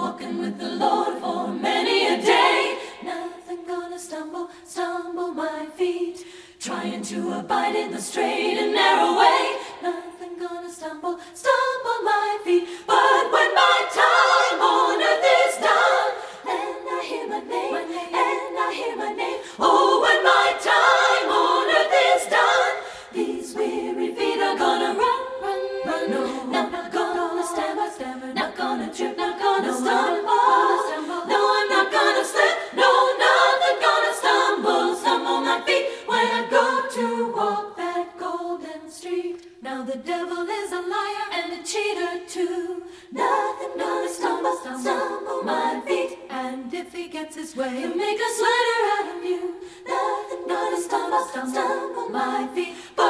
walking with the Lord for many a day. Nothing gonna stumble, stumble my feet, trying to abide in the straight and narrow way. Now the devil is a liar and a cheater too. Nothing but a stumble, stumble my feet. And if he gets his way, he'll make a sweater out of you. Nothing but a stumble, stumble my feet. But